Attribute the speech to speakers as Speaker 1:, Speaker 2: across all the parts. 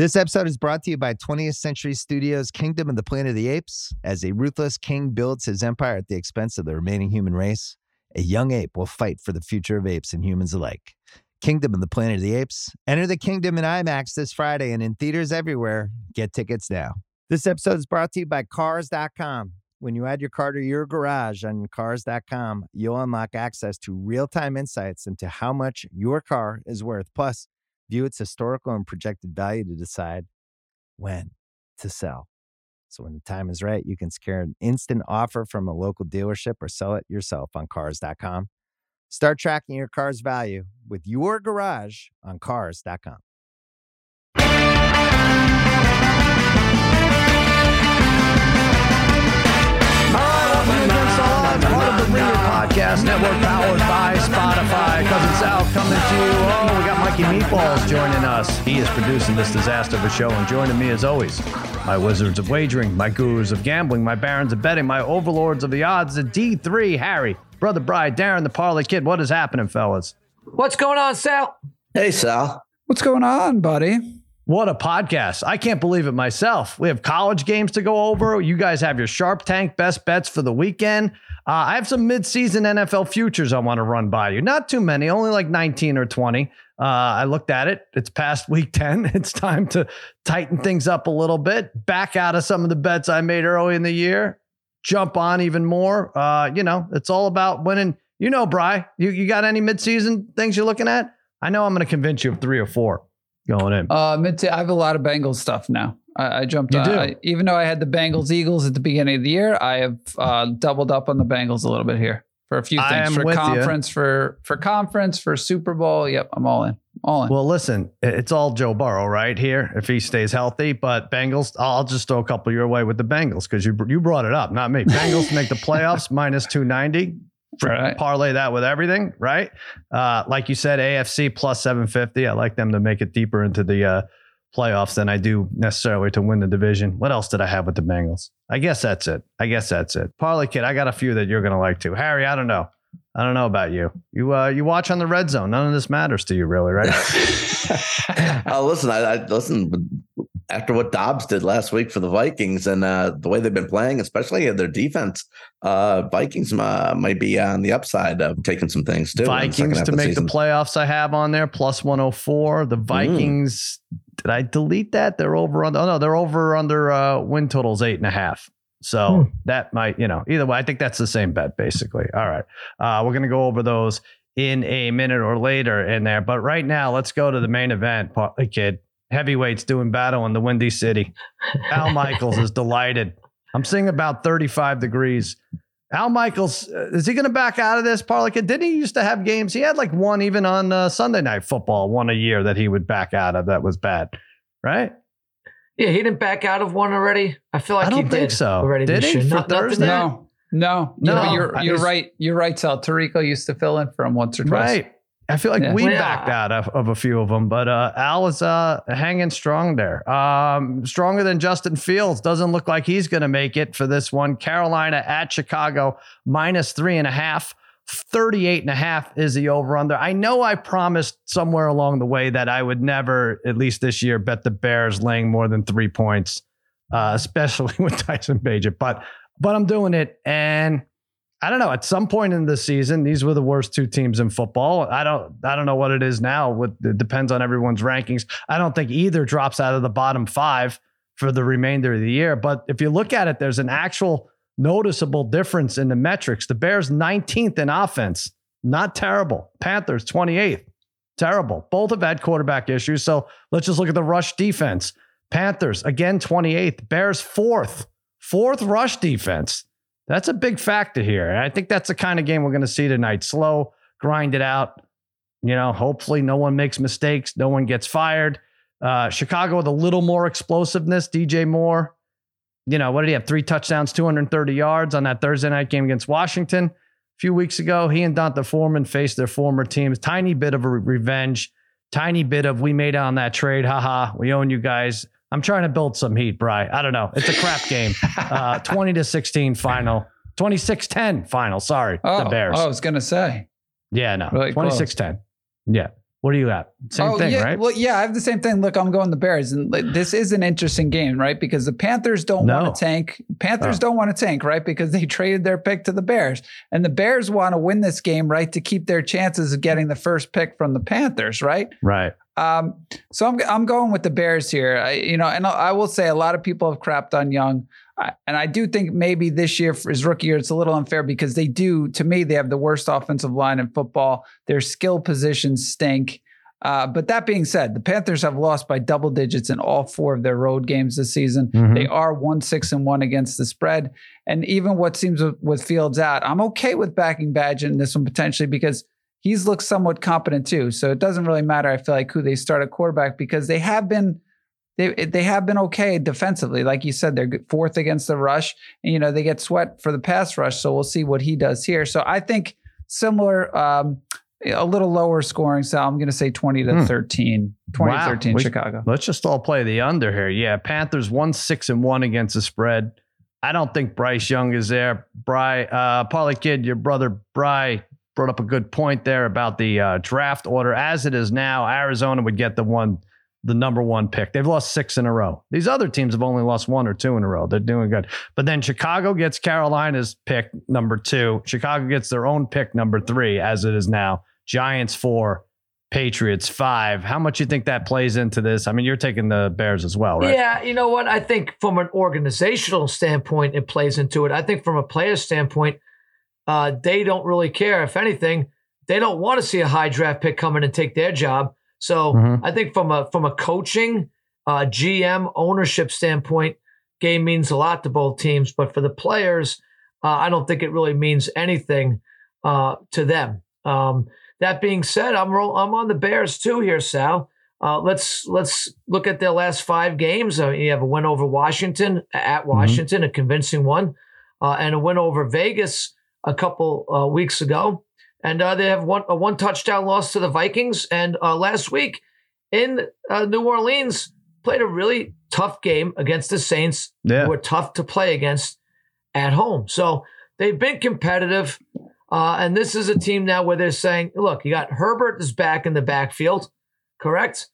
Speaker 1: This episode is brought to you by 20th Century Studios' Kingdom of the Planet of the Apes. As a ruthless king builds his empire at the expense of the remaining human race, a young ape will fight for the future of apes and humans alike. Kingdom of the Planet of the Apes. Enter the kingdom in IMAX this Friday and in theaters everywhere. Get tickets now. This episode is brought to you by Cars.com. When you add your car to your garage on Cars.com, you'll unlock access to real time insights into how much your car is worth. Plus, view its historical and projected value to decide when to sell. So when the time is right, you can secure an instant offer from a local dealership or sell it yourself on cars.com. Start tracking your car's value with your garage on cars.com.
Speaker 2: part of the Ringer Podcast Network, powered by Spotify. Cousin Sal coming to you. Oh, we got Mikey Meatballs joining us. He is producing this disaster of a show, and joining me as always, my wizards of wagering, my gurus of gambling, my barons of betting, my overlords of the odds, the D3, Harry, Brother Bride, Darren, the Parlay Kid. What is happening, fellas?
Speaker 3: What's going on, Sal?
Speaker 4: Hey, Sal.
Speaker 5: What's going on, buddy?
Speaker 2: What a podcast. I can't believe it myself. We have college games to go over. You guys have your Sharp Tank best bets for the weekend. Uh, I have some midseason NFL futures I want to run by you. Not too many, only like 19 or 20. Uh, I looked at it. It's past week 10. It's time to tighten things up a little bit, back out of some of the bets I made early in the year, jump on even more. Uh, you know, it's all about winning. You know, Bry, you, you got any midseason things you're looking at? I know I'm going to convince you of three or four going in.
Speaker 5: Uh, mid I have a lot of Bengals stuff now. I, I jumped.
Speaker 2: You
Speaker 5: on? I, even though I had the Bengals Eagles at the beginning of the year, I have uh, doubled up on the Bengals a little bit here for a few things for conference for for conference for Super Bowl. Yep, I'm all in. All in.
Speaker 2: Well, listen, it's all Joe Burrow right here if he stays healthy. But Bengals, I'll just throw a couple your way with the Bengals because you you brought it up, not me. Bengals make the playoffs minus two ninety.
Speaker 5: Right.
Speaker 2: Parlay that with everything, right? Uh, like you said, AFC plus seven fifty. I like them to make it deeper into the uh, playoffs than I do necessarily to win the division. What else did I have with the Bengals? I guess that's it. I guess that's it. Parlay kid, I got a few that you're gonna like too. Harry, I don't know. I don't know about you. You uh, you watch on the red zone. None of this matters to you, really, right?
Speaker 4: uh, listen, I, I listen after what Dobbs did last week for the Vikings and uh, the way they've been playing, especially their defense. Uh, Vikings uh, might be on the upside of taking some things too. the
Speaker 2: Vikings to make the
Speaker 4: season.
Speaker 2: playoffs. I have on there plus 104. The Vikings. Did I delete that? They're over on. Oh no, they're over under uh, win totals eight and a half. So that might, you know, either way, I think that's the same bet basically. All right, uh, we're gonna go over those in a minute or later in there. But right now, let's go to the main event. Kid, heavyweights doing battle in the Windy City. Al Michaels is delighted. I'm seeing about 35 degrees. Al Michaels, uh, is he going to back out of this? Parlay kid, didn't he used to have games? He had like one even on uh, Sunday night football, one a year that he would back out of that was bad, right?
Speaker 3: Yeah, he didn't back out of one already. I feel like
Speaker 2: I don't
Speaker 3: he
Speaker 2: think
Speaker 3: did
Speaker 2: so.
Speaker 3: already.
Speaker 2: Did
Speaker 3: this
Speaker 2: he for
Speaker 3: Not-
Speaker 2: Thursday?
Speaker 5: no, no,
Speaker 2: No,
Speaker 5: no. You're you're right. You're right, Sal. Tirico used to fill in for him once or twice.
Speaker 2: Right. I feel like
Speaker 5: Yeah.
Speaker 2: we
Speaker 3: yeah.
Speaker 2: backed out of, of a few of them, but uh, Al is uh, hanging strong there. Um, stronger than Justin Fields. Doesn't look like he's going to make it for this one. Carolina at Chicago, minus three and a half. 38 and a half is the over under. I know I promised somewhere along the way that I would never, at least this year, bet the Bears laying more than three points, uh, especially with Tyson Bagent. But but I'm doing it. And I don't know. At some point in the season, these were the worst two teams in football. I don't. I don't know what it is now. With it depends on everyone's rankings. I don't think either drops out of the bottom five for the remainder of the year. But if you look at it, there's an actual noticeable difference in the metrics. The Bears 19th in offense, not terrible. Panthers 28th, terrible. Both have had quarterback issues. So let's just look at the rush defense. Panthers again 28th. Bears fourth, fourth rush defense. That's a big factor here. And I think that's the kind of game we're going to see tonight. Slow, grind it out. You know, hopefully no one makes mistakes, no one gets fired. Uh, Chicago with a little more explosiveness. DJ Moore, you know, what did he have? Three touchdowns, 230 yards on that Thursday night game against Washington a few weeks ago. He and D'Onta Foreman faced their former teams. Tiny bit of a re- revenge, tiny bit of we made on that trade. Haha, we own you guys. I'm trying to build some heat, Bry. I don't know. It's a crap game. Uh, 20 to 16 final. 26 10 final. Sorry.
Speaker 5: Oh,
Speaker 2: the Bears.
Speaker 5: oh, I was gonna say.
Speaker 2: yeah, no.
Speaker 5: really
Speaker 2: 26 10. Yeah. What are you got? Same
Speaker 5: oh,
Speaker 2: thing,
Speaker 5: yeah,
Speaker 2: right?
Speaker 5: Well, yeah, I have the same thing. Look, I'm going the Bears, and this is an interesting game, right? Because the Panthers don't
Speaker 2: No.
Speaker 5: want to tank. Panthers
Speaker 2: Oh.
Speaker 5: don't want to tank, right? Because they traded their pick to the Bears, and the Bears want to win this game, right, to keep their chances of getting the first pick from the Panthers, right?
Speaker 2: right.
Speaker 5: Um, so I'm I'm going with the Bears here. I, you know, and I will say a lot of people have crapped on Young, and I do think maybe this year for his rookie year it's a little unfair because they do, to me, they have the worst offensive line in football. Their skill positions stink. Uh, but that being said, the Panthers have lost by double digits in all four of their road games this season.
Speaker 2: Mhm.
Speaker 5: They are one six and one against the spread, and even what seems with, with Fields out, I'm okay with backing Badge in this one potentially because he's looked somewhat competent too. So it doesn't really matter. I feel like who they start at quarterback because they have been they they have been okay defensively. Like you said, they're fourth against the rush, and you know they get Sweat for the pass rush. So we'll see what he does here. So I think similar. Um, a little lower scoring, so I'm going to say 20 to
Speaker 2: Hmm.
Speaker 5: 13. 20
Speaker 2: Wow.
Speaker 5: 13
Speaker 2: We-
Speaker 5: Chicago.
Speaker 2: Let's just all play the under here. Yeah, Panthers one six and one against the spread. I don't think Bryce Young is there. Bry, uh, Parlay Kid, your brother Bry brought up a good point there about the uh, draft order. As it is now, Arizona would get the one, the number one pick. They've lost six in a row. These other teams have only lost one or two in a row. They're doing good. But then Chicago gets Carolina's pick number two. Chicago gets their own pick number three, as it is now. Giants four, Patriots five. How much you think that plays into this? I mean, you're taking the Bears as well, right?
Speaker 3: Yeah, you know what? I think from an organizational standpoint, it plays into it. I think from a player standpoint, uh, they don't really care. If anything, they don't want to see a high draft pick come in and take their job. So
Speaker 2: Mhm.
Speaker 3: I think from a from a coaching, uh, GM ownership standpoint, game means a lot to both teams. But for the players, uh, I don't think it really means anything uh, to them. Um, that being said, I'm roll, I'm on the Bears too here, Sal. Uh, let's let's look at their last five games. Uh, you have a win over Washington at Washington, a convincing one, uh, and a win over Vegas a couple uh, weeks ago. And uh, they have one a one touchdown loss to the Vikings. And uh, last week in uh, New Orleans, played a really tough game against the Saints,
Speaker 2: Yeah.
Speaker 3: who were tough to play against at home. So they've been competitive. Uh, and this is a team now where they're saying, look, you got Herbert is back in the backfield, correct?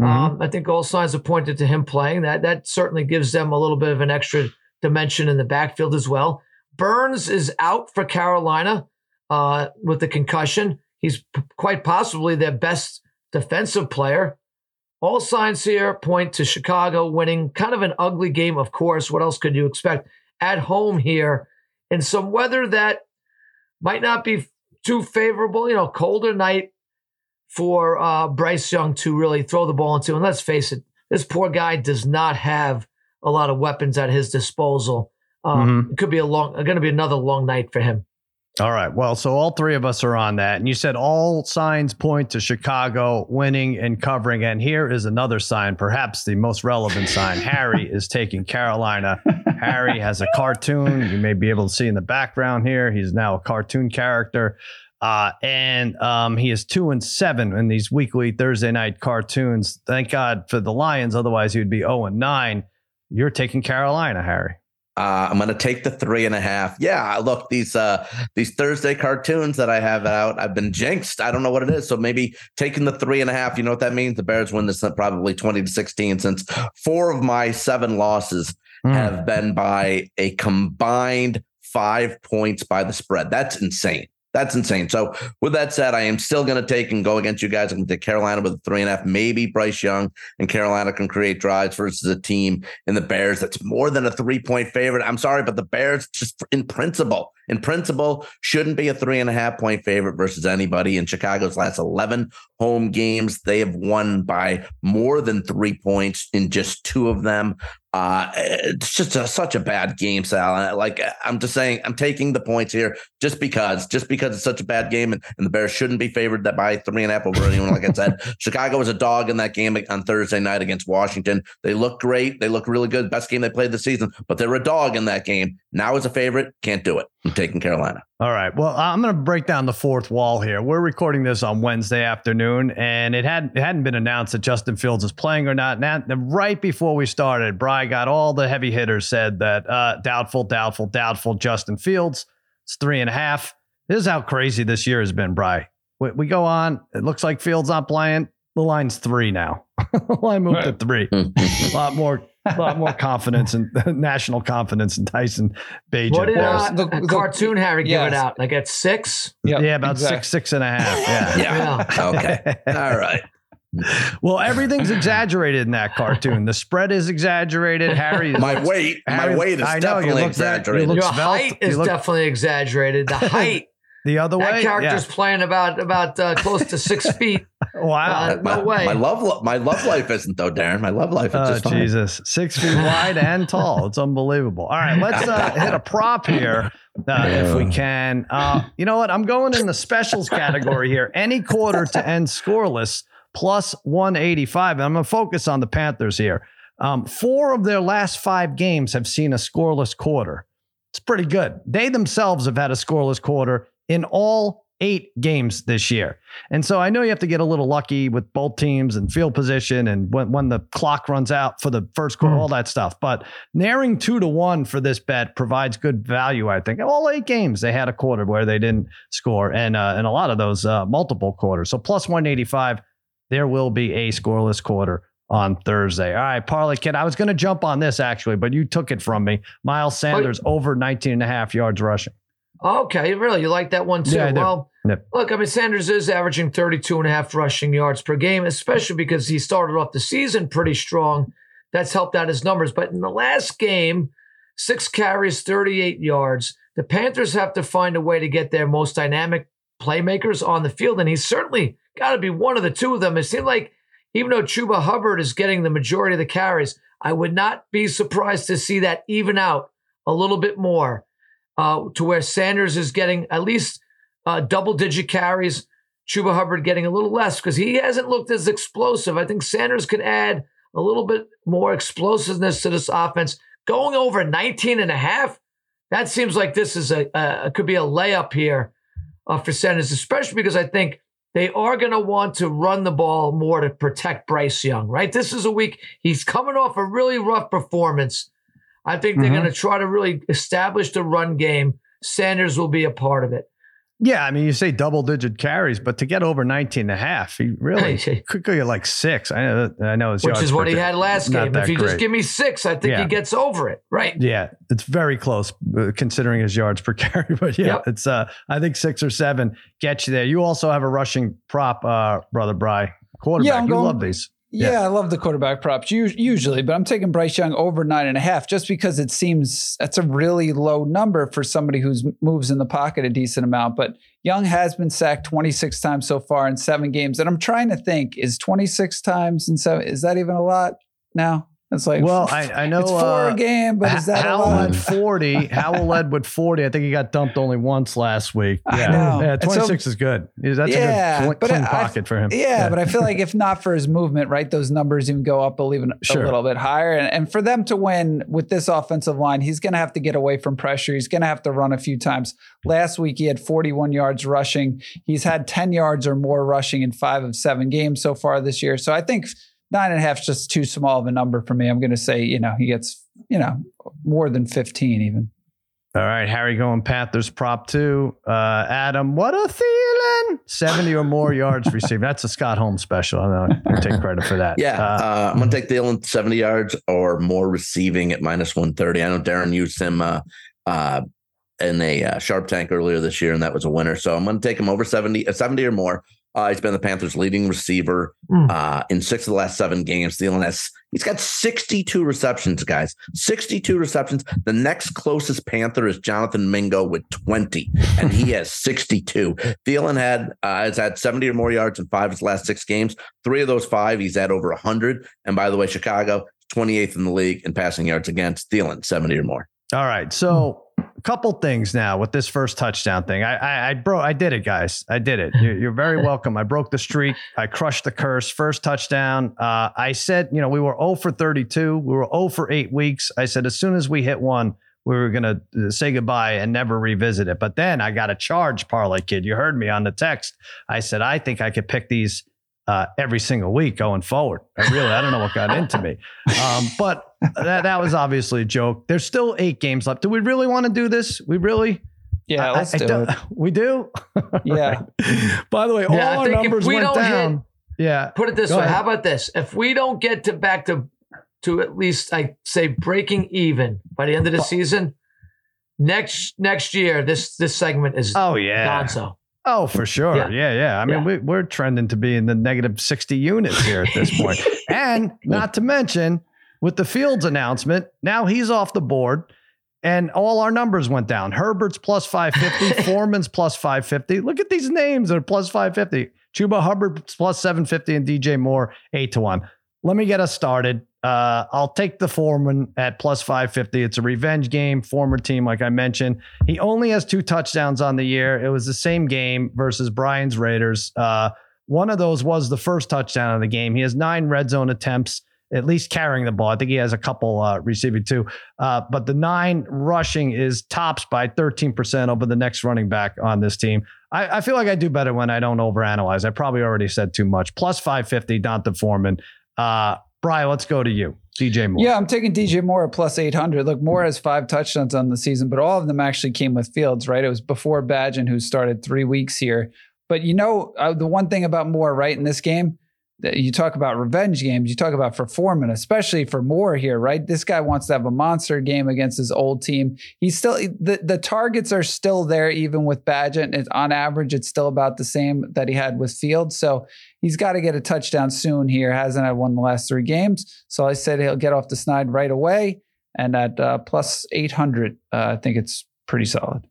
Speaker 2: Mhm.
Speaker 3: Um, I think all signs have pointed to him playing. That that certainly gives them a little bit of an extra dimension in the backfield as well. Burns is out for Carolina uh, with the concussion. He's p- quite possibly their best defensive player. All signs here point to Chicago winning kind of an ugly game, of course. What else could you expect at home here in some weather that might not be too favorable? You know, colder night for uh, Bryce Young to really throw the ball into. And let's face it, this poor guy does not have a lot of weapons at his disposal. Um, It could be a long, going to be another long night for him.
Speaker 2: All right. Well, so all three of us are on that. And you said all signs point to Chicago winning and covering. And here is another sign, perhaps the most relevant sign. Harry is taking Carolina. Harry has a cartoon. You may be able to see in the background here. He's now a cartoon character. Uh, and um, he is two and seven in these weekly Thursday night cartoons. Thank God for the Lions. Otherwise, he would be 0 and 9. You're taking Carolina, Harry.
Speaker 4: Uh, I'm gonna take the three and a half. Yeah, look these uh these Thursday cartoons that I have out. I've been jinxed. I don't know what it is. So maybe taking the three and a half. You know what that means? The Bears win this probably 20 to 16. Since four of my seven losses
Speaker 2: Hmm.
Speaker 4: have been by a combined five points by the spread. That's insane. That's insane. So with that said, I am still going to take and go against you guys. I'm going to take Carolina with a three and a half. Maybe Bryce Young and Carolina can create drives versus a team in the Bears that's more than a three point favorite. I'm sorry, but the Bears just in principle, in principle, shouldn't be a three and a half point favorite versus anybody. In Chicago's last 11 home games, they have won by more than three points in just two of them. Uh, it's just a, such a bad game, Sal. Like I'm just saying, I'm taking the points here just because, just because it's such a bad game, and, and the Bears shouldn't be favored that by three and a half over anyone. Like I said, Chicago was a dog in that game on Thursday night against Washington. They look great. They look really good. Best game they played this season, but they're a dog in that game. Now as a favorite, can't do it. I'm taking Carolina.
Speaker 2: All right. Well, I'm going to break down the fourth wall here. We're recording this on Wednesday afternoon, and it had it hadn't been announced that Justin Fields is playing or not. Now, right before we started, Bry got all the heavy hitters said that uh, doubtful, doubtful, doubtful. Justin Fields. It's three and a half. This is how crazy this year has been, Bry. We, we go on. It looks like Fields not playing. The line's three now. the line moved to three. a lot more, a lot more confidence and national confidence in Tyson Bagent.
Speaker 3: What did
Speaker 5: Well,
Speaker 3: uh,
Speaker 5: the- the-
Speaker 3: cartoon Harry give it out? Like at six?
Speaker 5: Yep,
Speaker 2: yeah, about
Speaker 5: exactly.
Speaker 2: six, six and a half. Yeah.
Speaker 4: Yeah. Okay. All right.
Speaker 2: Well, everything's exaggerated in that cartoon. The spread is exaggerated. Harry, is-
Speaker 4: My weight, my weight is
Speaker 2: I know, you
Speaker 4: definitely
Speaker 2: look that- you
Speaker 4: exaggerated.
Speaker 2: look-
Speaker 3: Your
Speaker 2: svelte.
Speaker 3: height
Speaker 2: You
Speaker 3: is
Speaker 2: look-
Speaker 3: definitely exaggerated. The height.
Speaker 2: The other
Speaker 3: that
Speaker 2: way.
Speaker 3: character's playing about about uh, close to six feet.
Speaker 2: Wow.
Speaker 3: Uh,
Speaker 4: my,
Speaker 3: no way.
Speaker 4: My love, my love life isn't though, Darren. My love life is
Speaker 2: Oh,
Speaker 4: just fine.
Speaker 2: Jesus. Six feet wide and tall. It's unbelievable. All right, let's uh, hit a prop here uh, if we can. Uh, you know what? I'm going in the specials category here. Any quarter to end scoreless plus 185. And I'm going to focus on the Panthers here. Um, four of their last five games have seen a scoreless quarter. It's pretty good. They themselves have had a scoreless quarter in all eight games this year. And so I know you have to get a little lucky with both teams and field position and when, when the clock runs out for the first quarter, all that stuff. But naring two to one for this bet provides good value, I think. All eight games, they had a quarter where they didn't score, and uh, and a lot of those uh, multiple quarters. So plus 185, there will be a scoreless quarter on Thursday. All right, Parlay Kid, I was going to jump on this actually, but you took it from me. Miles Sanders over 19 and a half yards rushing.
Speaker 3: Okay, really? You like that one too?
Speaker 2: Yeah,
Speaker 3: well, look, I mean, Sanders is averaging 32 and a half rushing yards per game, especially because he started off the season pretty strong. That's helped out his numbers. But in the last game, six carries, 38 yards. The Panthers have to find a way to get their most dynamic playmakers on the field. And he's certainly got to be one of the two of them. It seemed like even though Chuba Hubbard is getting the majority of the carries, I would not be surprised to see that even out a little bit more uh, to where Sanders is getting at least uh, double digit carries. Chuba Hubbard getting a little less because he hasn't looked as explosive. I think Sanders could add a little bit more explosiveness to this offense. Going over 19 and a half, that seems like this is a, a could be a layup here uh, for Sanders, especially because I think they are going to want to run the ball more to protect Bryce Young, right? This is a week he's coming off a really rough performance. I think they're
Speaker 2: Mhm.
Speaker 3: going to try to really establish the run game. Sanders will be a part of it.
Speaker 2: Yeah, I mean, you say double digit carries, but to get over 19 and a half, he really could go get like six. I know, I know his
Speaker 3: which is what he had last
Speaker 2: Not
Speaker 3: game. If you just give me six, I think
Speaker 2: Yeah.
Speaker 3: he gets over it. Right.
Speaker 2: Yeah, it's very close uh, considering his yards per carry. But yeah,
Speaker 3: Yep.
Speaker 2: it's uh, I think six or seven get you there. You also have a rushing prop, uh, brother Bry quarterback.
Speaker 5: Yeah, I'm
Speaker 2: you
Speaker 5: going-
Speaker 2: love these.
Speaker 5: Yeah,
Speaker 2: Yeah.
Speaker 5: I love the quarterback props usually, but I'm taking Bryce Young over nine and a half just because it seems that's a really low number for somebody who's moves in the pocket a decent amount. But Young has been sacked 26 times so far in seven games, and I'm trying to think: is 26 times in seven is that even a lot now? It's like
Speaker 2: Well, I, I know
Speaker 5: it's four
Speaker 2: uh,
Speaker 5: a game, but is that a
Speaker 2: Howell 40. Howell led with 40. I think he got dumped only once last week. Yeah, yeah
Speaker 5: And so-
Speaker 2: 26 is good. That's
Speaker 5: Yeah,
Speaker 2: a good
Speaker 5: but
Speaker 2: clean
Speaker 5: I-
Speaker 2: pocket for him.
Speaker 5: Yeah, but I feel like if not for his movement, right, those numbers even go up a, even,
Speaker 2: Sure.
Speaker 5: a little bit higher. And, and for them to win with this offensive line, he's going to have to get away from pressure. He's going to have to run a few times. Last week, he had 41 yards rushing. He's had 10 yards or more rushing in five of seven games so far this year. So I think nine and a half is just too small of a number for me. I'm going to say, you know, he gets, you know, more than 15 even.
Speaker 2: All right, Harry going Panthers prop two. Uh, Adam, what a Thielen! 70 or more yards received. That's a Scott Holmes special. I'm gonna take credit for that.
Speaker 4: Yeah,
Speaker 2: Uh,
Speaker 4: uh, I'm gonna take Thielen 70 yards or more receiving at minus 130. I know Darren used him uh, uh, in a uh, Sharp Tank earlier this year, and that was a winner. So I'm gonna take him over 70, uh, 70 or more. Uh, he's been the Panthers' leading receiver
Speaker 3: Mm.
Speaker 4: uh, in six of the last seven games. Thielen has he's got 62 receptions, guys. 62 receptions. The next closest Panther is Jonathan Mingo with 20, and he has 62. Thielen had uh, has had 70 or more yards in five of his last six games. Three of those five, he's at over 100. And by the way, Chicago 28th in the league in passing yards against. Thielen 70 or more.
Speaker 2: All right. So a couple things now with this first touchdown thing. I I, I bro, I did it, guys. I did it. You're, you're very welcome. I broke the streak. I crushed the curse. First touchdown. Uh, I said, you know, we were 0 for 32. We were 0 for eight weeks. I said as soon as we hit one, we were gonna uh, say goodbye and never revisit it. But then I got a charge, parlay kid. You heard me on the text. I said I think I could pick these. Uh, every single week going forward. I really, I don't know what got into me. Um, but that, that was obviously a joke. There's still eight games left. Do we really want to do this? We really?
Speaker 5: Yeah, let's
Speaker 2: I, I
Speaker 5: do
Speaker 2: don't-
Speaker 5: it.
Speaker 2: We do.
Speaker 5: Yeah.
Speaker 2: By the way,
Speaker 3: Yeah, I
Speaker 2: all our numbers
Speaker 3: we
Speaker 2: went
Speaker 3: don't hit-
Speaker 2: down. yeah.
Speaker 3: Put it this
Speaker 2: Go
Speaker 3: way.
Speaker 2: ahead.
Speaker 3: How about this? If we don't get to back to to at least I say breaking even by the end of the season, next next year this this segment is
Speaker 2: Oh yeah.
Speaker 3: gonzo.
Speaker 2: Oh, for sure.
Speaker 3: Yeah.
Speaker 2: Yeah, yeah. I mean,
Speaker 3: Yeah.
Speaker 2: We, we're trending to be in the negative 60 units here at this point. and not to mention, with the Fields announcement, now he's off the board and all our numbers went down. Herbert's plus 550, Foreman's plus 550. Look at these names that are plus 550. Chuba Hubbard plus 750 and DJ Moore 8 to 1. Let me get us started. Uh, I'll take the Foreman at plus 550. It's a revenge game, former team, like I mentioned. He only has two touchdowns on the year. It was the same game versus Brian's Raiders. Uh, one of those was the first touchdown of the game. He has nine red zone attempts, at least carrying the ball. I think he has a couple uh, receiving too. Uh, but the nine rushing is tops by 13% over the next running back on this team. I, I feel like I do better when I don't overanalyze. I probably already said too much. Plus 550, D'Onta Foreman. Uh, Brian, let's go to you. DJ Moore.
Speaker 5: Yeah, I'm taking DJ Moore at plus 800. Look, Moore has five touchdowns on the season, but all of them actually came with Fields, right? It was before Bagent, who started three weeks here. But you know, uh, the one thing about Moore, right, in this game, you talk about revenge games, you talk about for Foreman, especially for Moore here, right? This guy wants to have a monster game against his old team. He's still, the, the targets are still there, even with Bagent. On average, it's still about the same that he had with Fields. So he's got to get a touchdown soon here. Hasn't had one the last three games. So I said he'll get off the snide right away. And at uh, plus 800, uh, I think it's pretty solid.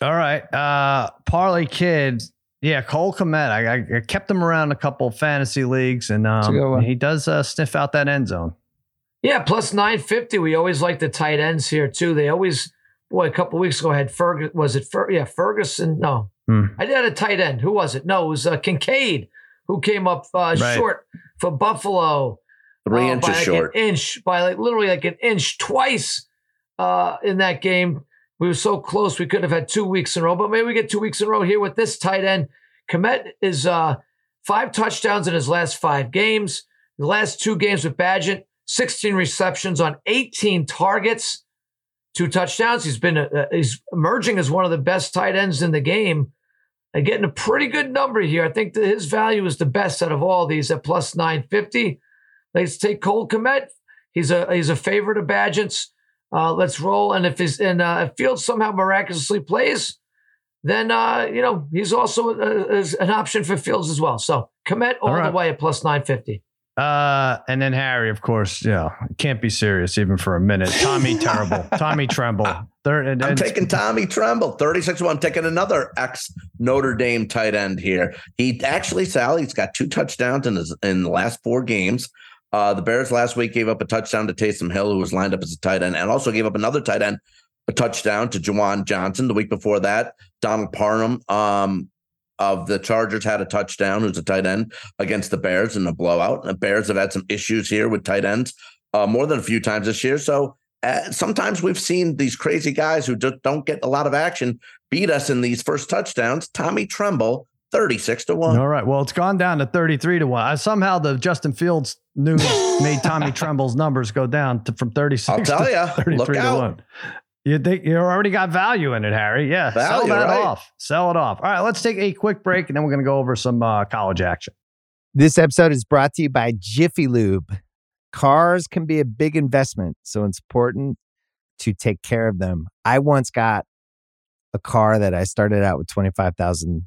Speaker 2: All right. Uh Parlay Kids. Yeah, Cole Kmet. I, I- I kept him around a couple fantasy leagues, and um, he does uh, sniff out that end zone.
Speaker 3: Yeah, plus 950. We always like the tight ends here too. They always, boy, a couple weeks ago I had Ferguson. Was it Fer- yeah, Ferguson? No.
Speaker 2: Hmm.
Speaker 3: I did a tight end. Who was it? No, it was uh, Kincaid who came up uh,
Speaker 2: Right.
Speaker 3: short for Buffalo.
Speaker 4: Three
Speaker 3: uh,
Speaker 4: inches
Speaker 3: by like
Speaker 4: short.
Speaker 3: An inch by like literally like an inch twice uh, in that game. We were so close. We could have had two weeks in a row, but maybe we get two weeks in a row here with this tight end. Kmet is uh, five touchdowns in his last five games. The last two games with Bagent, 16 receptions on 18 targets, two touchdowns. He's been uh, he's emerging as one of the best tight ends in the game and getting a pretty good number here. I think that his value is the best out of all these at plus 950. Let's take Cole Kmet. He's a he's a favorite of Bagent's. Uh, let's roll. And if his and uh, if Fields somehow miraculously plays, then uh, you know he's also uh, is an option for Fields as well. So commit all,
Speaker 2: All right.
Speaker 3: the way at plus 950.
Speaker 2: Uh, and then Harry, of course, yeah, can't be serious even for a minute. Tommy Terrible, Tommy Tremble. Third, and,
Speaker 4: I'm taking Tommy Tremble, 36 1. taking another ex Notre Dame tight end here. He actually, Sally, he's got two touchdowns in his in the last four games. Uh, the Bears last week gave up a touchdown to Taysom Hill, who was lined up as a tight end, and also gave up another tight end, a touchdown to Juwan Johnson. The week before that, Donald Parham um, of the Chargers had a touchdown, who's a tight end against the Bears in a blowout. The Bears have had some issues here with tight ends uh, more than a few times this year. So uh, sometimes we've seen these crazy guys who just don't get a lot of action beat us in these first touchdowns. Tommy Tremble, 36 to 1.
Speaker 2: All right. Well, it's gone down to 33 to 1. Uh, somehow the Justin Fields news made Tommy Tremble's numbers go down to, from 36
Speaker 4: I'll tell
Speaker 2: to
Speaker 4: ya,
Speaker 2: 33
Speaker 4: look
Speaker 2: to
Speaker 4: out.
Speaker 2: 1. You think you already got value in it, Harry? Yeah. sell that
Speaker 4: right?
Speaker 2: off. Sell it off. All right. Let's take a quick break and then we're going to go over some uh, college action.
Speaker 1: This episode is brought to you by Jiffy Lube. Cars can be a big investment, so it's important to take care of them. I once got a car that I started out with 25,000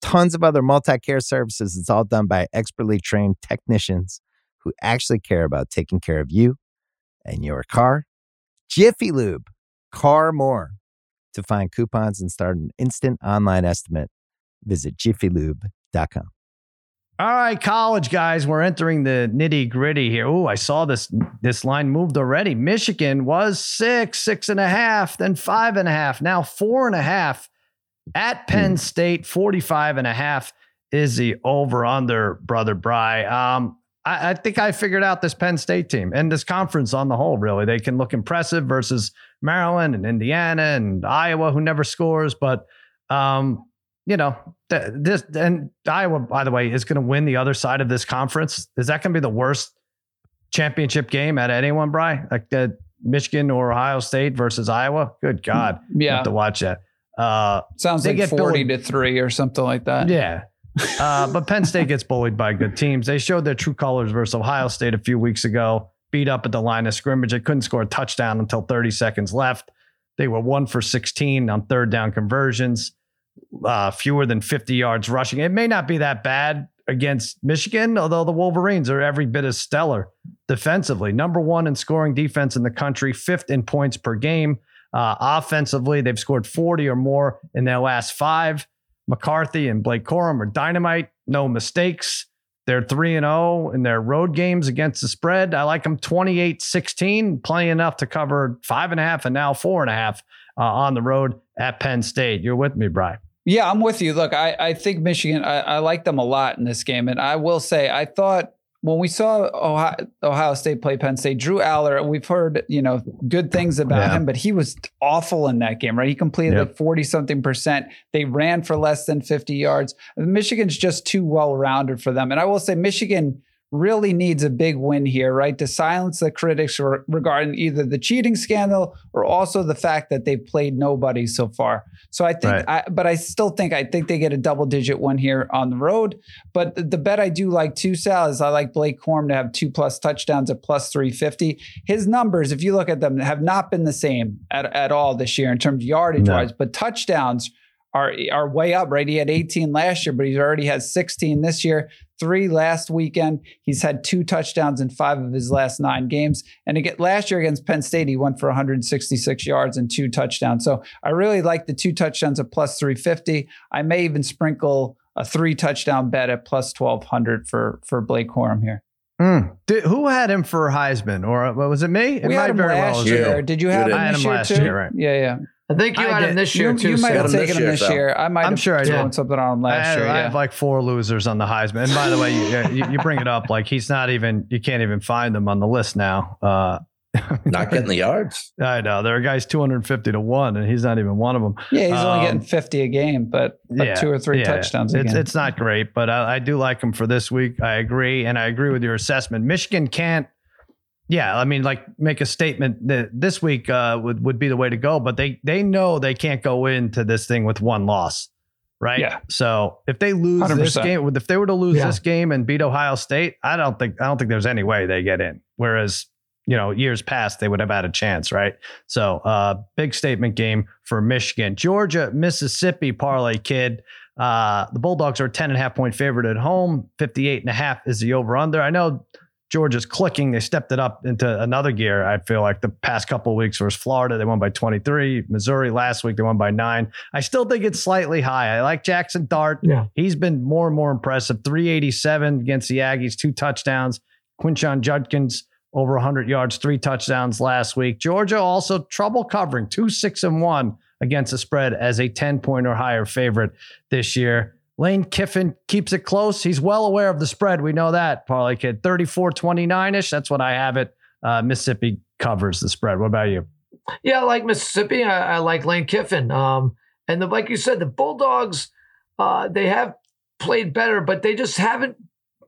Speaker 1: tons of other multi care services. It's all done by expertly trained technicians who actually care about taking care of you and your car. Jiffy Lube, car more. To find coupons and start an instant online estimate, visit jiffylube.com.
Speaker 2: All right, college guys, we're entering the nitty gritty here. Oh, I saw this this line moved already. Michigan was six, six and a half, then five and a half, now four and a half at Penn State, 45 and a half is the over under, brother Bry. Um, I, I, think I figured out this Penn State team and this conference on the whole. Really, they can look impressive versus Maryland and Indiana and Iowa, who never scores. But um, you know, th- this and Iowa, by the way, is going to win the other side of this conference. Is that going to be the worst championship game at anyone, Bry? Like the Michigan or Ohio State versus Iowa? Good God,
Speaker 5: yeah,
Speaker 2: have to watch that. Uh,
Speaker 5: Sounds like forty to three or something like that.
Speaker 2: Yeah, uh, but Penn State gets bullied by good teams. They showed their true colors versus Ohio State a few weeks ago. Beat up at the line of scrimmage. They couldn't score a touchdown until 30 seconds left. They were one for 16 on third down conversions, uh, fewer than 50 yards rushing. It may not be that bad against Michigan, although the Wolverines are every bit as stellar defensively. Number one in scoring defense in the country, fifth in points per game. Uh, offensively, they've scored 40 or more in their last five. McCarthy and Blake Corum are dynamite, no mistakes. They're 3 and 0 in their road games against the spread. I like them 28 16, plenty enough to cover five and a half and now four and a half uh, on the road at Penn State. You're with me, Brian.
Speaker 5: Yeah, I'm with you. Look, I, I think Michigan, I, I like them a lot in this game. And I will say, I thought when we saw Ohio, Ohio, State play Penn State, Drew Allar, we've heard you know good things about yeah. him, but he was awful in that game. Right, he completed yep. like forty something percent. They ran for less than fifty yards. Michigan's just too well rounded for them, and I will say Michigan really needs a big win here, right? To silence the critics regarding either the cheating scandal or also the fact that they've played nobody so far. So I think, right. I, but I still think, I think they get a double digit one here on the road. But the, the bet I do like too, Sal, is I like Blake Corum to have two plus touchdowns at plus 350. His numbers, if you look at them, have not been the same at, at all this year in terms of yardage no. wise, but touchdowns are are way up, right? He had 18 last year, but he's already has 16 this year, three last weekend. He's had two touchdowns in five of his last nine games. And again, last year against Penn State, he went for 166 yards and two touchdowns. So I really like the two touchdowns at plus 350. I may even sprinkle a three touchdown bet at plus 1200 for for Blake Corum here.
Speaker 2: Mm. Did, who had him for Heisman, or was it me? It
Speaker 5: we had him last well year. Did you have him,
Speaker 2: him
Speaker 5: this year
Speaker 2: last
Speaker 5: too?
Speaker 2: year? Right.
Speaker 5: Yeah, yeah.
Speaker 3: I think you I had did. him this year
Speaker 5: you,
Speaker 3: too.
Speaker 5: You might have taken him this, year,
Speaker 3: year.
Speaker 5: I might.
Speaker 2: I'm
Speaker 5: have
Speaker 2: sure I
Speaker 5: did. something on him last
Speaker 2: I,
Speaker 5: year.
Speaker 2: I
Speaker 5: yeah.
Speaker 2: have like four losers on the Heisman. And by the way, you, you, you, bring it up like he's not even. You can't even find them on the list now. Uh,
Speaker 4: not getting the yards.
Speaker 2: I know there are guys 250 to one, and he's not even one of them.
Speaker 5: Yeah, he's um, only getting 50 a game, but, but yeah, two or three yeah, touchdowns.
Speaker 2: It's, it's not great, but I, I do like him for this week. I agree, and I agree with your assessment. Michigan can't yeah, I mean, like make a statement that this week uh, would would be the way to go, but they they know they can't go into this thing with one loss, right?
Speaker 5: Yeah.
Speaker 2: So if they lose 100%. this game, if they were to lose yeah. this game and beat Ohio State, I don't think I don't think there's any way they get in. Whereas you know years past they would have had a chance, right? So uh, big statement game for Michigan, Georgia, Mississippi parlay kid. Uh, the Bulldogs are a 10 and a half point favorite at home. 58 and a half is the over under. I know Georgia's clicking. They stepped it up into another gear. I feel like the past couple of weeks versus Florida, they won by 23. Missouri last week, they won by nine. I still think it's slightly high. I like Jackson Dart.
Speaker 3: Yeah.
Speaker 2: He's been more and more impressive. 387 against the Aggies, two touchdowns. Quinshon Judkins over 100 yards, three touchdowns last week. Georgia also trouble covering, two, six, and one against the spread as a 10 point or higher favorite this year. Lane Kiffin keeps it close. He's well aware of the spread. We know that, Parlay Kid. 34 29 ish. That's what I have it. Uh, Mississippi covers the spread. What about you?
Speaker 3: Yeah, I like Mississippi. I, I like Lane Kiffin. Um, and the, like you said, the Bulldogs, uh, they have played better, but they just haven't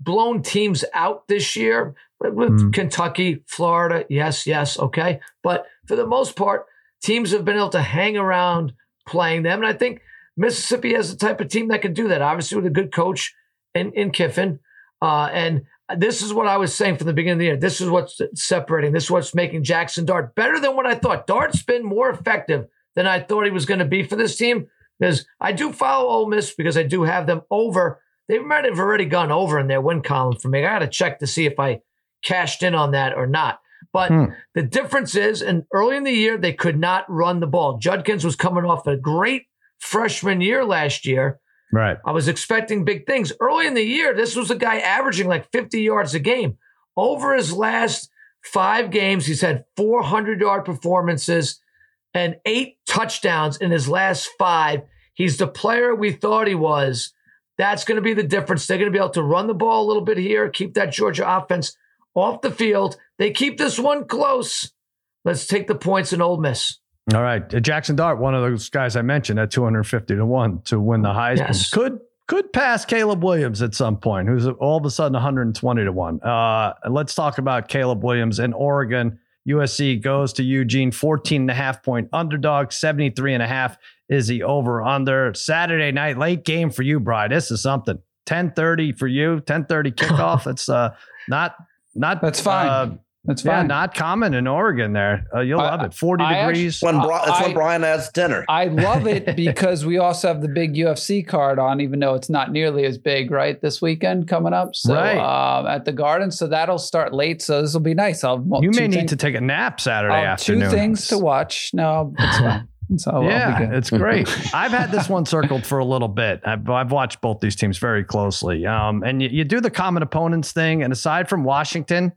Speaker 3: blown teams out this year with mm. Kentucky, Florida. Yes, yes, okay. But for the most part, teams have been able to hang around playing them. And I think Mississippi has the type of team that can do that, obviously, with a good coach in, in Kiffin. Uh, and this is what I was saying from the beginning of the year. This is what's separating. This is what's making Jackson Dart better than what I thought. Dart's been more effective than I thought he was going to be for this team because I do follow Ole Miss because I do have them over. They might have already gone over in their win column for me. I got to check to see if I cashed in on that or not. But hmm. the difference is, and early in the year, they could not run the ball. Judkins was coming off a great freshman year last year.
Speaker 2: Right.
Speaker 3: I was expecting big things. Early in the year, this was a guy averaging like 50 yards a game. Over his last five games, he's had 400 yard performances and eight touchdowns in his last five. He's the player we thought he was That's going to be the difference. They're going to be able to run the ball a little bit here, keep that Georgia offense off the field. They keep this one close. Let's take the points in Ole Miss.
Speaker 2: All right, Jackson Dart, one of those guys I mentioned at 250 to one to win the Heisman, yes. could could pass Caleb Williams at some point, who's all of a sudden 120 to one. Uh, let's talk about Caleb Williams in Oregon. USC goes to Eugene, 14 and a half point underdog, 73 and a half is the over under. Saturday night, late game for you, Bry. This is something. 1030 for you, 1030 kickoff. it's uh not not
Speaker 5: that's fine. Uh, that's fine.
Speaker 2: Yeah, not common in Oregon there. Uh, you'll I, love it. 40 I degrees.
Speaker 4: Actually, when Bri- that's I, when Brian has dinner.
Speaker 5: I love it because we also have the big UFC card on, even though it's not nearly as big, right? This weekend coming up. So right. um, at the garden. So that'll start late. So this will be nice. I'll
Speaker 2: You may need things, to take a nap Saturday uh, afternoon.
Speaker 5: Two things to watch. No, it's fine. So
Speaker 2: yeah, it's great. I've had this one circled for a little bit. I've, I've watched both these teams very closely. Um, and you, you do the common opponents thing. And aside from Washington,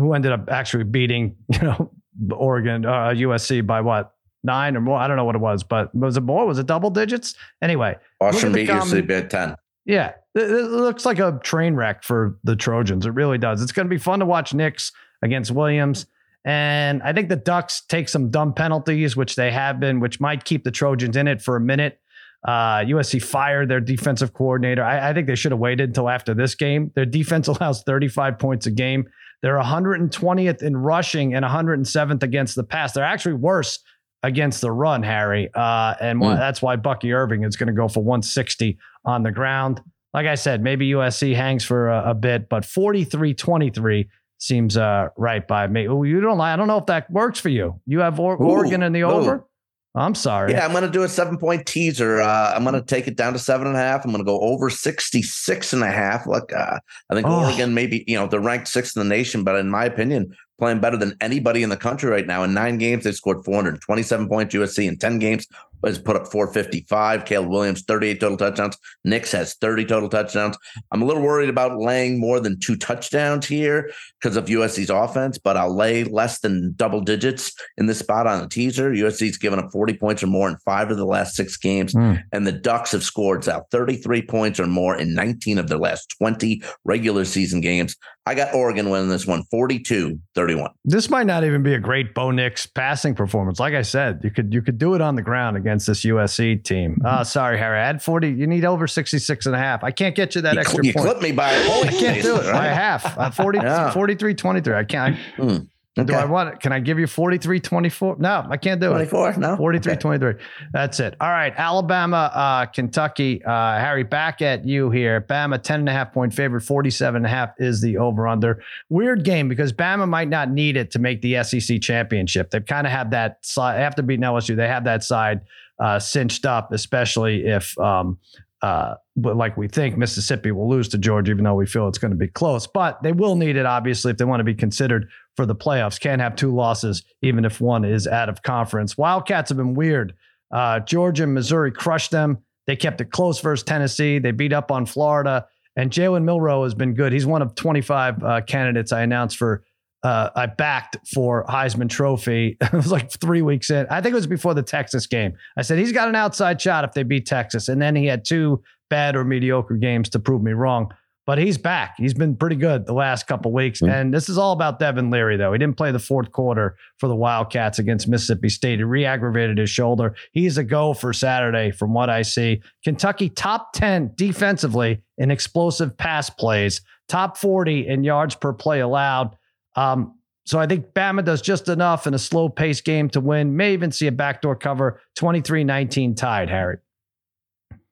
Speaker 2: who ended up actually beating, you know, Oregon, uh, USC by what nine or more? I don't know what it was, but was it more? Was it double digits? Anyway,
Speaker 4: Washington beat USC by ten.
Speaker 2: Yeah, it, it, looks like a train wreck for the Trojans. It really does. It's going to be fun to watch Nix against Williams. And I think the Ducks take some dumb penalties, which they have been, which might keep the Trojans in it for a minute. Uh, USC fired their defensive coordinator. I, I think they should have waited until after this game. Their defense allows 35 points a game. They're 120th in rushing and 107th against the pass. They're actually worse against the run, Harry. Uh, and mm. that's why Bucky Irving is going to go for 160 on the ground. Like I said, maybe USC hangs for a, a bit, but 43 23 seems uh, right by me. Ooh, you don't I don't know if that works for you. You have or- Ooh, Oregon in the over. I'm sorry.
Speaker 4: Yeah, I'm going to do a seven point teaser. Uh, I'm going to take it down to seven and a half. I'm going to go over 66 and a half. Look, uh, I think oh. Oregon maybe, you know, they're ranked sixth in the nation, but in my opinion, playing better than anybody in the country right now. In nine games, they scored 427 points. USC in 10 games has put up 455. Caleb Williams, 38 total touchdowns. Nix has 30 total touchdowns. I'm a little worried about laying more than two touchdowns here because of USC's offense, but I'll lay less than double digits in this spot on the teaser. USC's given up 40 points or more in five of the last six games, mm. and the Ducks have scored out 33 points or more in 19 of their last 20 regular season games. I got Oregon winning this one 42 31.
Speaker 2: This might not even be a great Bo Nix passing performance. Like I said, you could you could do it on the ground against this USC team. Oh, sorry, Harry. I had 40. You need over 66 and a half. I can't get you that
Speaker 4: you
Speaker 2: extra
Speaker 4: you
Speaker 2: point.
Speaker 4: clipped me by a point.
Speaker 2: I can't do it right? by a half. Uh, 40, yeah. 43 23. I can't. I, mm. Okay. Do I want it? Can I give you 43 24? No, I can't do
Speaker 4: 24,
Speaker 2: it.
Speaker 4: 24, no.
Speaker 2: 43 okay. 23. That's it. All right. Alabama, uh, Kentucky. Uh, Harry, back at you here. Bama, 10 and a half point favorite. 47 and a half is the over under. Weird game because Bama might not need it to make the SEC championship. They kind of have that side after beating LSU. They have that side uh, cinched up, especially if um, uh, but like we think Mississippi will lose to Georgia, even though we feel it's going to be close. But they will need it, obviously, if they want to be considered for the playoffs. Can't have two losses, even if one is out of conference. Wildcats have been weird. Uh, Georgia and Missouri crushed them. They kept it close versus Tennessee. They beat up on Florida. And Jalen Milroe has been good. He's one of 25 uh, candidates I announced for uh, I backed for Heisman Trophy. it was like three weeks in. I think it was before the Texas game. I said he's got an outside shot if they beat Texas, and then he had two bad or mediocre games to prove me wrong. But he's back. He's been pretty good the last couple weeks. Mm-hmm. And this is all about Devin Leary, though. He didn't play the fourth quarter for the Wildcats against Mississippi State. He re aggravated his shoulder. He's a go for Saturday, from what I see. Kentucky top 10 defensively in explosive pass plays, top 40 in yards per play allowed. Um, so I think Bama does just enough in a slow pace game to win. May even see a backdoor cover 23-19 tied, Harry.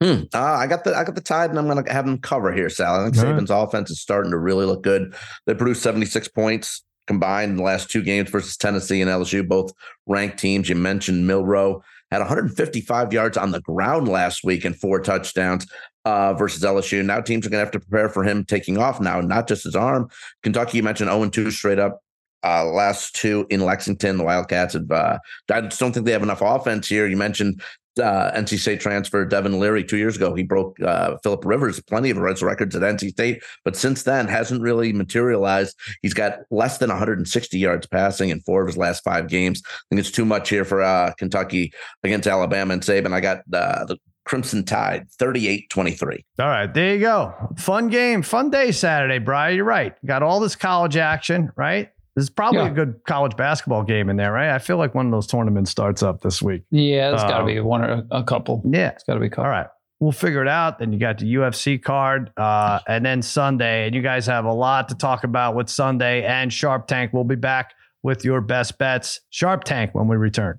Speaker 4: Hmm. Uh, I got the I got the tide, and I'm going to have them cover here, Sal. I think All Saban's right. offense is starting to really look good. They produced 76 points combined in the last two games versus Tennessee and LSU, both ranked teams. You mentioned Milroe had 155 yards on the ground last week and four touchdowns uh, versus LSU. Now teams are going to have to prepare for him taking off now, not just his arm. Kentucky, you mentioned 0 2 straight up. Uh, last two in Lexington, the Wildcats have. Uh, I just don't think they have enough offense here. You mentioned uh, NC State transfer Devin Leary two years ago. He broke uh, Philip Rivers plenty of records at NC State, but since then hasn't really materialized. He's got less than 160 yards passing in four of his last five games. I think it's too much here for uh, Kentucky against Alabama and Saban. I got uh, the Crimson Tide 38 23.
Speaker 2: All right, there you go. Fun game, fun day Saturday, Brian. You're right. Got all this college action, right? There's probably
Speaker 5: Yeah.
Speaker 2: a good college basketball game in there, right? I feel like one of those tournaments starts up this week.
Speaker 5: Yeah, there's got to
Speaker 2: Um,
Speaker 5: be one or a couple.
Speaker 2: Yeah.
Speaker 5: It's got to be a couple.
Speaker 2: All right. We'll figure it out. Then you got the UFC card, uh, and then Sunday. And you guys have a lot to talk about with Sunday and Sharp Tank. We'll be back with your best bets. Sharp Tank when we return.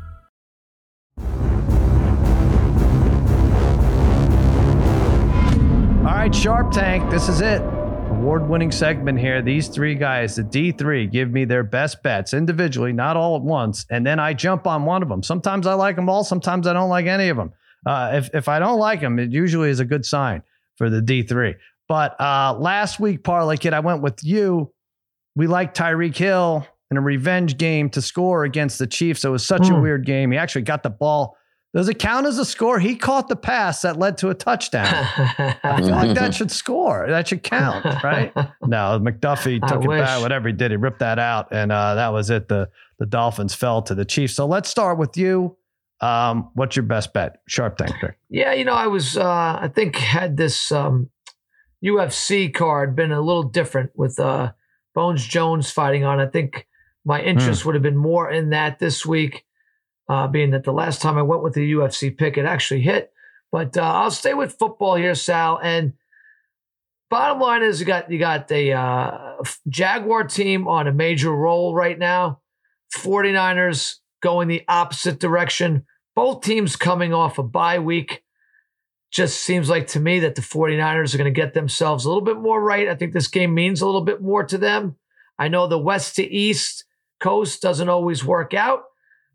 Speaker 2: Right, Sharp Tank, this is it. Award winning segment here. These three guys, the D3, give me their best bets individually, not all at once. And then I jump on one of them. Sometimes I like them all, sometimes I don't like any of them. Uh, if, if I don't like them, it usually is a good sign for the D3. But uh, last week, Parlay Kid, I went with you. We liked Tyreek Hill in a revenge game to score against the Chiefs. It was such a
Speaker 3: Hmm.
Speaker 2: weird game. He actually got the ball. Does it count as a score? He caught the pass that led to a touchdown. I feel like that should score. That should count, right? No, McDuffie
Speaker 3: I
Speaker 2: took it
Speaker 3: wish.
Speaker 2: back. Whatever he did, he ripped that out, and uh, that was it. The the Dolphins fell to the Chiefs. So let's start with you. Um, what's your best bet? Sharp thinker.
Speaker 3: Yeah, you know, I was uh I think had this um UFC card been a little different with uh Bones Jones fighting on. I think my interest would have been more in that this week, uh, being that the last time I went with the UFC pick, it actually hit. But uh, I'll stay with football here, Sal. And bottom line is, you got you got the uh, Jaguar team on a major roll right now. 49ers going the opposite direction. Both teams coming off a bye week. Just seems like to me that the 49ers are going to get themselves a little bit more right. I think this game means a little bit more to them. I know the west to east coast doesn't always work out,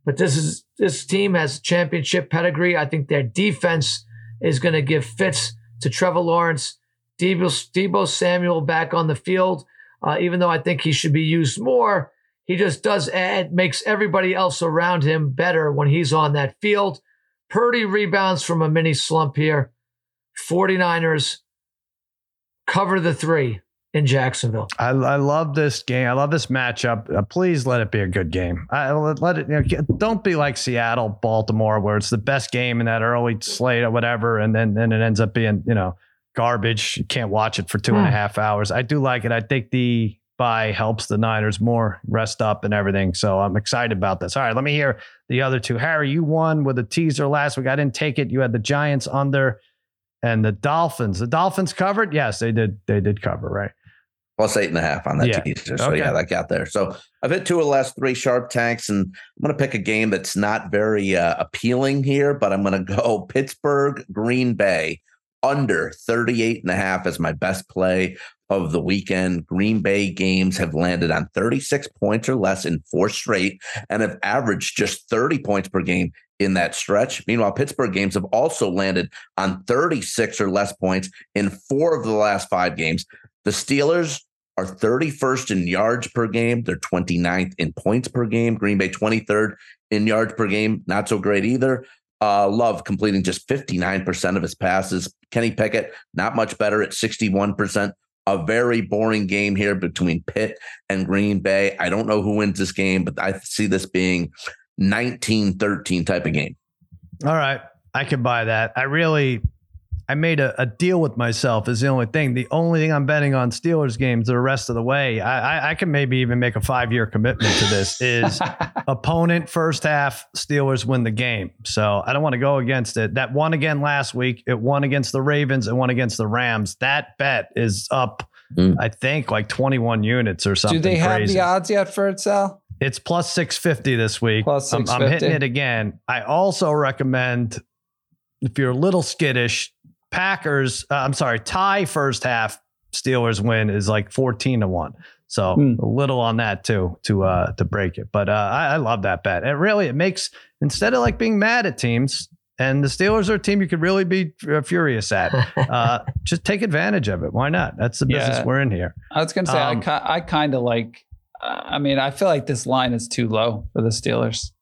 Speaker 3: but this is this team has championship pedigree. I think their defense is going to give fits to Trevor Lawrence, Deebo, Deebo Samuel back on the field. Uh, even though I think he should be used more, he just does add, makes everybody else around him better when he's on that field. Purdy rebounds from a mini slump here. 49ers cover the three in Jacksonville.
Speaker 2: I, I love this game. I love this matchup. Uh, please let it be a good game. I, let, it. You know, don't be like Seattle, Baltimore, where it's the best game in that early slate or whatever, and then then it ends up being you know garbage. You can't watch it for two and a
Speaker 3: Hmm.
Speaker 2: half hours. I do like it. I think the bye helps the Niners more rest up and everything. So I'm excited about this. All right, let me hear the other two. Harry, you won with a teaser last week. I didn't take it. You had the Giants under and the Dolphins. The Dolphins covered. Yes, they did. They did cover. Right.
Speaker 4: Plus eight and a half on that
Speaker 2: Yeah.
Speaker 4: teaser. So
Speaker 2: Okay.
Speaker 4: yeah, that got there. So I've hit two of the last three sharp tanks, and I'm going to pick a game that's not very uh, appealing here, but I'm going to go Pittsburgh, Green Bay under 38 and a half as my best play of the weekend. Green Bay games have landed on 36 points or less in four straight and have averaged just 30 points per game in that stretch. Meanwhile, Pittsburgh games have also landed on 36 or less points in four of the last five games. The Steelers are 31st in yards per game. They're 29th in points per game. Green Bay 23rd in yards per game. Not so great either. Uh, Love completing just 59% of his passes. Kenny Pickett, not much better at 61%. A very boring game here between Pitt and Green Bay. I don't know who wins this game, but I see this being 19 13 type of game.
Speaker 2: All right. I can buy that. I really, I made a, a deal with myself is the only thing. The only thing I'm betting on Steelers games the rest of the way. I, I, I can maybe even make a five year commitment to this is opponent first half, Steelers win the game. So I don't want to go against it. That won again last week. It won against the Ravens. It won against the Rams. That bet is up,
Speaker 4: Mm.
Speaker 2: I think, like 21 units or something.
Speaker 5: Do they have
Speaker 2: crazy.
Speaker 5: the odds yet for it, Sal?
Speaker 2: It's plus 650 this week.
Speaker 5: Plus
Speaker 2: I'm, I'm hitting it again. I also recommend if you're a little skittish, Packers, uh, I'm sorry, tie first half, Steelers win is like 14 to 1. So
Speaker 5: Hmm.
Speaker 2: a little on that too to uh to break it. But uh I, I love that bet. It really it makes instead of like being mad at teams, And the Steelers are a team you could really be uh, furious at. Uh, just take advantage of it. Why not? That's the business
Speaker 5: Yeah.
Speaker 2: we're in here.
Speaker 5: I was gonna say
Speaker 2: Um,
Speaker 5: I ki- I kind of like. Uh, I mean, I feel like this line is too low for the Steelers.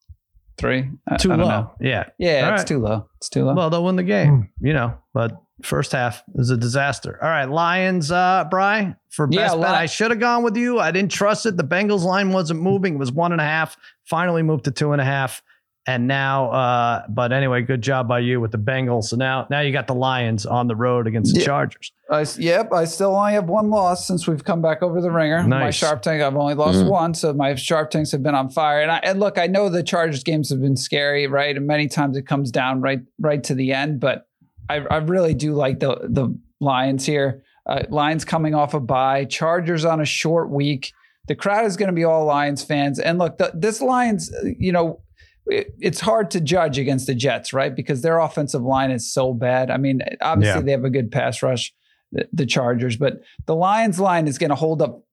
Speaker 5: Three, I,
Speaker 2: Too
Speaker 5: I don't
Speaker 2: low.
Speaker 5: know.
Speaker 2: Yeah.
Speaker 5: Yeah,
Speaker 2: All
Speaker 5: it's
Speaker 2: right.
Speaker 5: too low. It's too low.
Speaker 2: Well, they'll win the game, you know, but first half is a disaster. All right. Lions, uh, Bry, for
Speaker 5: Yeah,
Speaker 2: best bet.
Speaker 5: Li-
Speaker 2: I should have gone with you. I didn't trust it. The Bengals line wasn't moving. It was one and a half, finally moved to two and a half. And now, uh, but anyway, good job by you with the Bengals. So now, now you got the Lions on the road against the
Speaker 5: Yeah.
Speaker 2: Chargers.
Speaker 5: I s yep, I still only have one loss since we've come back over the ringer. My sharp tank, I've only lost
Speaker 4: Mhm.
Speaker 5: one, so my sharp tanks have been on fire. And I and look, I know the Chargers games have been scary, right? And many times it comes down right right to the end, but I, I really do like the the Lions here. Uh, Lions coming off a bye, Chargers on a short week. The crowd is going to be all Lions fans. And look, the, this Lions, uh, you know, it, it's hard to judge against the Jets, right? Because their offensive line is so bad. I mean, obviously
Speaker 2: Yeah.
Speaker 5: they have a good pass rush, the, the Chargers, but the Lions line is going to hold up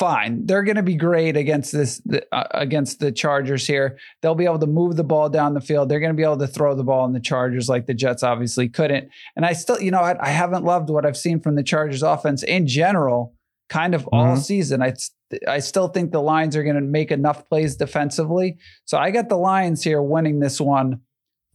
Speaker 5: fine. They're going to be great against this the, uh, against the Chargers here. They'll be able to move the ball down the field. They're going to be able to throw the ball in the Chargers like the Jets obviously couldn't. And I still, you know, I, I haven't loved what I've seen from the Chargers offense in general, kind of all
Speaker 2: Mhm.
Speaker 5: season. I I still think the Lions are going to make enough plays defensively. So I got the Lions here winning this one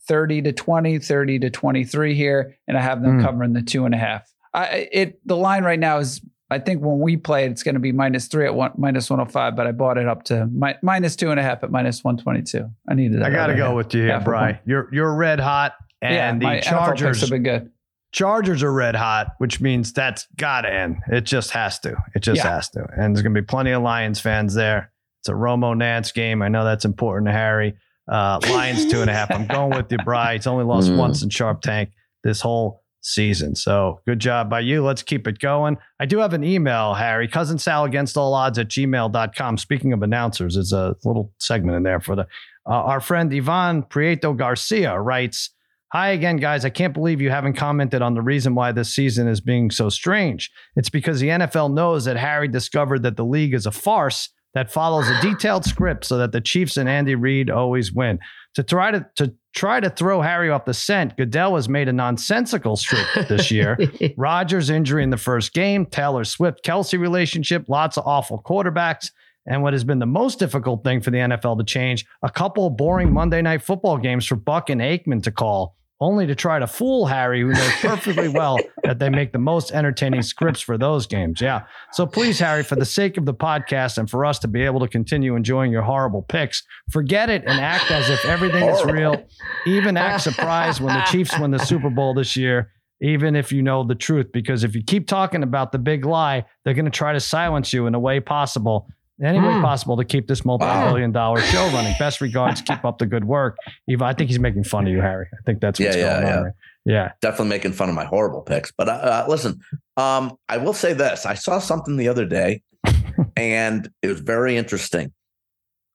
Speaker 5: 30 to 20, 30 to 23 here, and I have them
Speaker 2: Mm.
Speaker 5: covering the two and a half. I it the line right now is I think when we play it, it's going to be minus three at one minus 105, but I bought it up to mi- minus two and a half at minus 122. I needed that.
Speaker 2: I got to go
Speaker 5: half.
Speaker 2: with you here,
Speaker 5: half
Speaker 2: Bry. You're, you're red hot. And
Speaker 5: yeah,
Speaker 2: the
Speaker 5: my NFL picks
Speaker 2: Chargers
Speaker 5: have been good.
Speaker 2: Chargers are red hot, which means that's got to end. It just has to. It just
Speaker 5: Yeah.
Speaker 2: has to. And there's going to be plenty of Lions fans there. It's a Romo Nantz game. I know that's important to Harry. Uh, Lions two and a half. I'm going with you, Bry. He's only lost
Speaker 4: Mm.
Speaker 2: once in Sharp Tank this whole season. So good job by you. Let's keep it going. I do have an email, Harry. Cousin Sal against all odds at gmail.com. Speaking of announcers, there's a little segment in there for the uh, our friend Ivan Prieto Garcia writes, Hi again, guys. I can't believe you haven't commented on the reason why this season is being so strange. It's because the NFL knows that Harry discovered that the league is a farce that follows a detailed script so that the Chiefs and Andy Reid always win. To try to to try to throw Harry off the scent, Goodell has made a nonsensical script this year. Rodgers' injury in the first game, Taylor Swift Kelce relationship, lots of awful quarterbacks. And what has been the most difficult thing for the NFL to change, a couple of boring Monday night football games for Buck and Aikman to call, only to try to fool Harry, who knows perfectly well that they make the most entertaining scripts for those games. Yeah. So please, Harry, for the sake of the podcast and for us to be able to continue enjoying your horrible picks, forget it and act as if everything is real. Even act surprised when the Chiefs win the Super Bowl this year even if you know the truth. Because if you keep talking about the big lie, they're going to try to silence you in a way possible, any way
Speaker 3: Hmm.
Speaker 2: possible to keep this multi-billion dollar show running. Best regards. Keep up the good work. Eva, I think he's making fun of you, Harry. I think that's what's
Speaker 4: Yeah, yeah,
Speaker 2: going
Speaker 4: yeah.
Speaker 2: on. Right? Yeah.
Speaker 4: definitely making fun of my horrible picks. But uh, uh, listen, um, I will say this: I saw something the other day, and it was very interesting.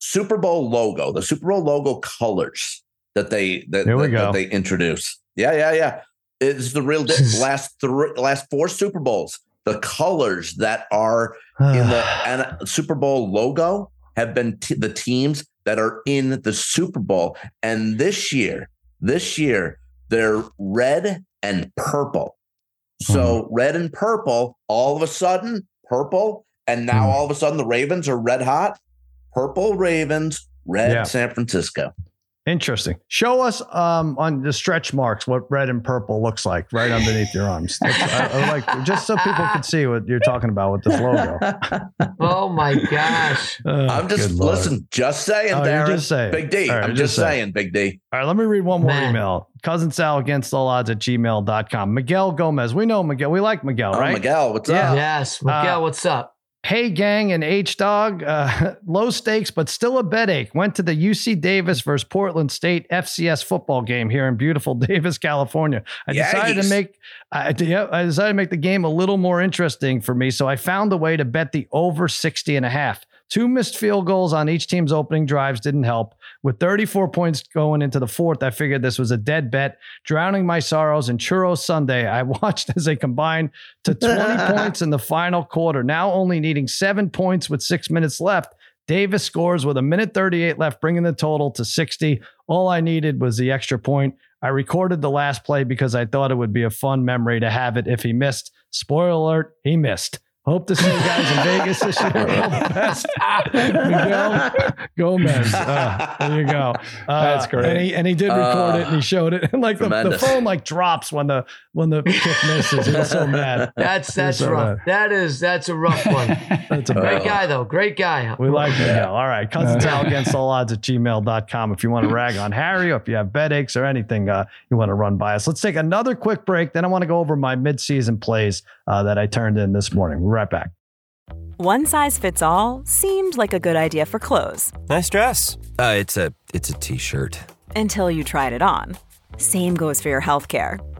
Speaker 4: Super Bowl logo, the Super Bowl logo colors that they that, that, that they introduce. Yeah, yeah, yeah. It's the real di- last three, last four Super Bowls. The colors that are in the Super Bowl logo have been t- the teams that are in the Super Bowl. And this year, this year, they're red and purple. So red and purple, all of a sudden, purple. And now
Speaker 2: Mhm.
Speaker 4: all of a sudden, the Ravens are red hot. Purple Ravens, red
Speaker 2: Yeah.
Speaker 4: San Francisco.
Speaker 2: Interesting. Show us um, on the stretch marks what red and purple looks like right underneath your arms. I, I like just so people can see what you're talking about with this logo.
Speaker 3: oh my gosh.
Speaker 2: Oh,
Speaker 4: I'm just
Speaker 2: good Lord.
Speaker 4: listen, just saying,
Speaker 2: Oh,
Speaker 4: Darren.
Speaker 2: just saying.
Speaker 4: Big D.
Speaker 2: All right,
Speaker 4: am
Speaker 2: you're
Speaker 4: just
Speaker 2: just saying.
Speaker 4: saying, Big D.
Speaker 2: All right, let me read one more
Speaker 3: Man.
Speaker 2: email. Cousin Sal against all odds at gmail.com. Miguel Gomez. We know Miguel. We like Miguel,
Speaker 4: Oh,
Speaker 2: right?
Speaker 4: Miguel, what's
Speaker 2: Yeah.
Speaker 4: up?
Speaker 3: Yes. Miguel,
Speaker 2: Uh,
Speaker 3: what's up?
Speaker 2: Hey, gang and H Dog. Uh, low stakes, but still a bet ache. Went to the UC Davis versus Portland State FCS football game here in beautiful Davis, California. I decided to make I, yeah, I decided to make the game a little more interesting for me. So I found a way to bet the over 60 and a half. Two missed field goals on each team's opening drives didn't help. With 34 points going into the fourth, I figured this was a dead bet. Drowning my sorrows in Churro Sunday, I watched as they combined to 20 points in the final quarter. Now only needing seven points with six minutes left. Davis scores with a minute 38 left, bringing the total to 60. All I needed was the extra point. I recorded the last play because I thought it would be a fun memory to have it if he missed. Spoiler alert, he missed. Hope to see you guys in Vegas this year. All the best. Miguel Gomez. Uh, there you go. Uh,
Speaker 5: That's great.
Speaker 2: And he, and he did record it and he showed it. And like the, the phone like drops when the when the kick misses. He was so mad.
Speaker 3: That's that's
Speaker 2: so
Speaker 3: rough.
Speaker 2: bad.
Speaker 3: That is that's a rough one.
Speaker 2: That's a
Speaker 3: Great
Speaker 4: Uh,
Speaker 3: guy though. Great guy.
Speaker 2: We like Miguel. All right. Cousin Sal against all odds at gmail.com if you want to rag on Harry or if you have bet aches or anything uh, you want to run by us. Let's take another quick break. Then I want to go over my midseason plays uh, that I turned in this morning. We're right back.
Speaker 6: One size fits all seemed like a good idea for clothes
Speaker 7: Nice dress. Uh, it's a it's a t-shirt.
Speaker 6: until you tried it on. Same goes for your healthcare.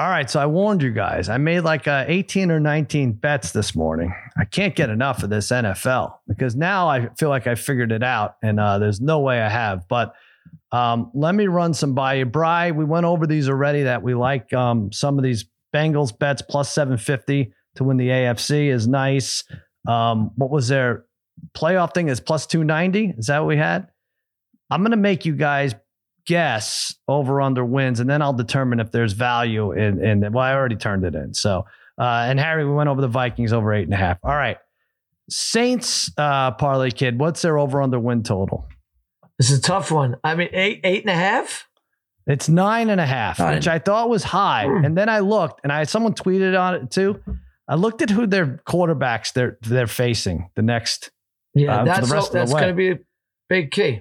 Speaker 2: All right, so I warned you guys. I made like uh, 18 or 19 bets this morning. I can't get enough of this NFL because now I feel like I figured it out, and uh, there's no way I have. But um, let me run some by you, Bry. We went over these already. That we like um, some of these Bengals bets plus 750 to win the AFC is nice. Um, what was their playoff thing? Is plus 290? Is that what we had? I'm gonna make you guys guess over under wins, and then I'll determine if there's value in in. Well, I already turned it in. So, uh, and Harry, we went over the Vikings over eight and a half. All right, Saints uh, parlay kid. What's their over under win total?
Speaker 3: This is a tough one. I mean, eight eight and a half.
Speaker 2: It's nine and a half,
Speaker 4: Nine.
Speaker 2: which I thought was high. And then I looked, and I had someone tweeted on it too. I looked at who their quarterbacks they're they're facing the next.
Speaker 3: Yeah,
Speaker 2: Uh, for the
Speaker 3: that's
Speaker 2: rest
Speaker 3: that's going to be a big key.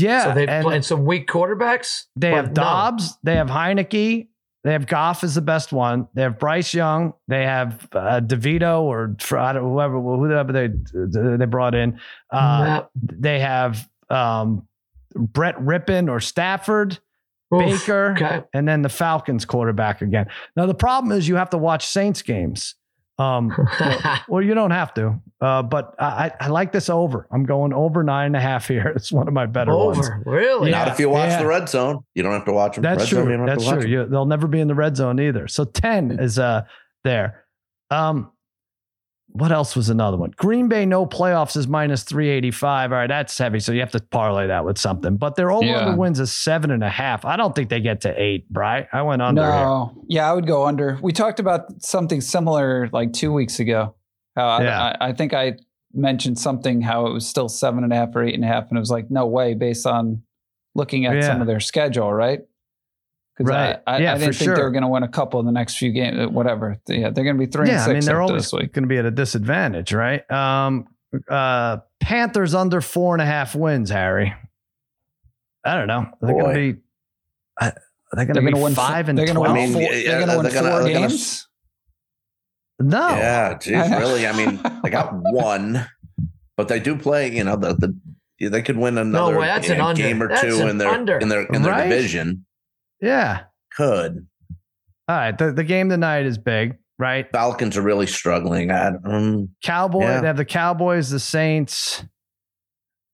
Speaker 2: Yeah,
Speaker 3: so they're
Speaker 2: and
Speaker 3: playing some weak quarterbacks.
Speaker 2: they have
Speaker 3: no.
Speaker 2: Dobbs, they have Heineke, they have Goff is the best one. They have Bryce Young, they have uh, DeVito or I don't- whoever whoever they they brought in. Uh,
Speaker 3: Yeah.
Speaker 2: They have um, Brett Rypien or Stafford.
Speaker 3: Oof,
Speaker 2: Baker,
Speaker 3: Okay.
Speaker 2: and then the Falcons quarterback again. Now the problem is you have to watch Saints games. Um, well, you don't have to, uh, but I, I like this over. I'm going over nine and a half here. It's one of my better ones.
Speaker 3: Really?
Speaker 2: Yeah.
Speaker 4: Not if you watch
Speaker 2: yeah.
Speaker 4: the red zone. You don't have to watch them.
Speaker 2: That's
Speaker 4: red Zone, you
Speaker 2: true.
Speaker 4: don't
Speaker 2: That's true. You, they'll never be in the red zone either. So 10 is uh there. Um, what else was another one? Green Bay no playoffs is minus 385. All right, that's heavy. So you have to parlay that with something. But their over
Speaker 5: Yeah.
Speaker 2: under wins is seven and a half. I don't think they get to eight, Bry. I went under here.
Speaker 5: No, yeah, I would go under. We talked about something similar like two weeks ago. How I,
Speaker 2: Yeah.
Speaker 5: I, I think I mentioned something how it was still seven and a half or eight and a half, and it was like no way based on looking at some of their schedule, right? 'Cause
Speaker 2: Right.
Speaker 5: I, I,
Speaker 2: Yeah,
Speaker 5: I didn't
Speaker 2: for
Speaker 5: think they were going to win a couple in the next few games. Whatever. Yeah, they're going to be three
Speaker 2: yeah,
Speaker 5: and six
Speaker 2: I mean they're always going to be at a disadvantage, right? Um, uh, Panthers under four and a half wins, Harry. I don't know. They're going to be. Uh, they're going
Speaker 5: They're
Speaker 2: to
Speaker 5: going
Speaker 2: be
Speaker 5: to win
Speaker 2: five and
Speaker 5: They're going to
Speaker 2: twelve.
Speaker 5: win
Speaker 4: I mean,
Speaker 5: four.
Speaker 4: yeah,
Speaker 5: they're going to win
Speaker 4: they're gonna-
Speaker 5: four
Speaker 4: gonna-
Speaker 5: games.
Speaker 2: no.
Speaker 4: Yeah, geez, really. I mean, they got one, but they do play. You know, the, the they could win another
Speaker 3: way, that's an
Speaker 4: uh,
Speaker 3: under.
Speaker 4: game or
Speaker 3: That's
Speaker 4: two
Speaker 3: an
Speaker 4: in their
Speaker 3: under.
Speaker 4: in their in their
Speaker 2: Right?
Speaker 4: division.
Speaker 2: Yeah.
Speaker 4: Could
Speaker 2: All right. The, the game tonight is big, right?
Speaker 4: Falcons are really struggling? I, um,
Speaker 2: Cowboy.
Speaker 4: Yeah.
Speaker 2: They have the Cowboys, the Saints.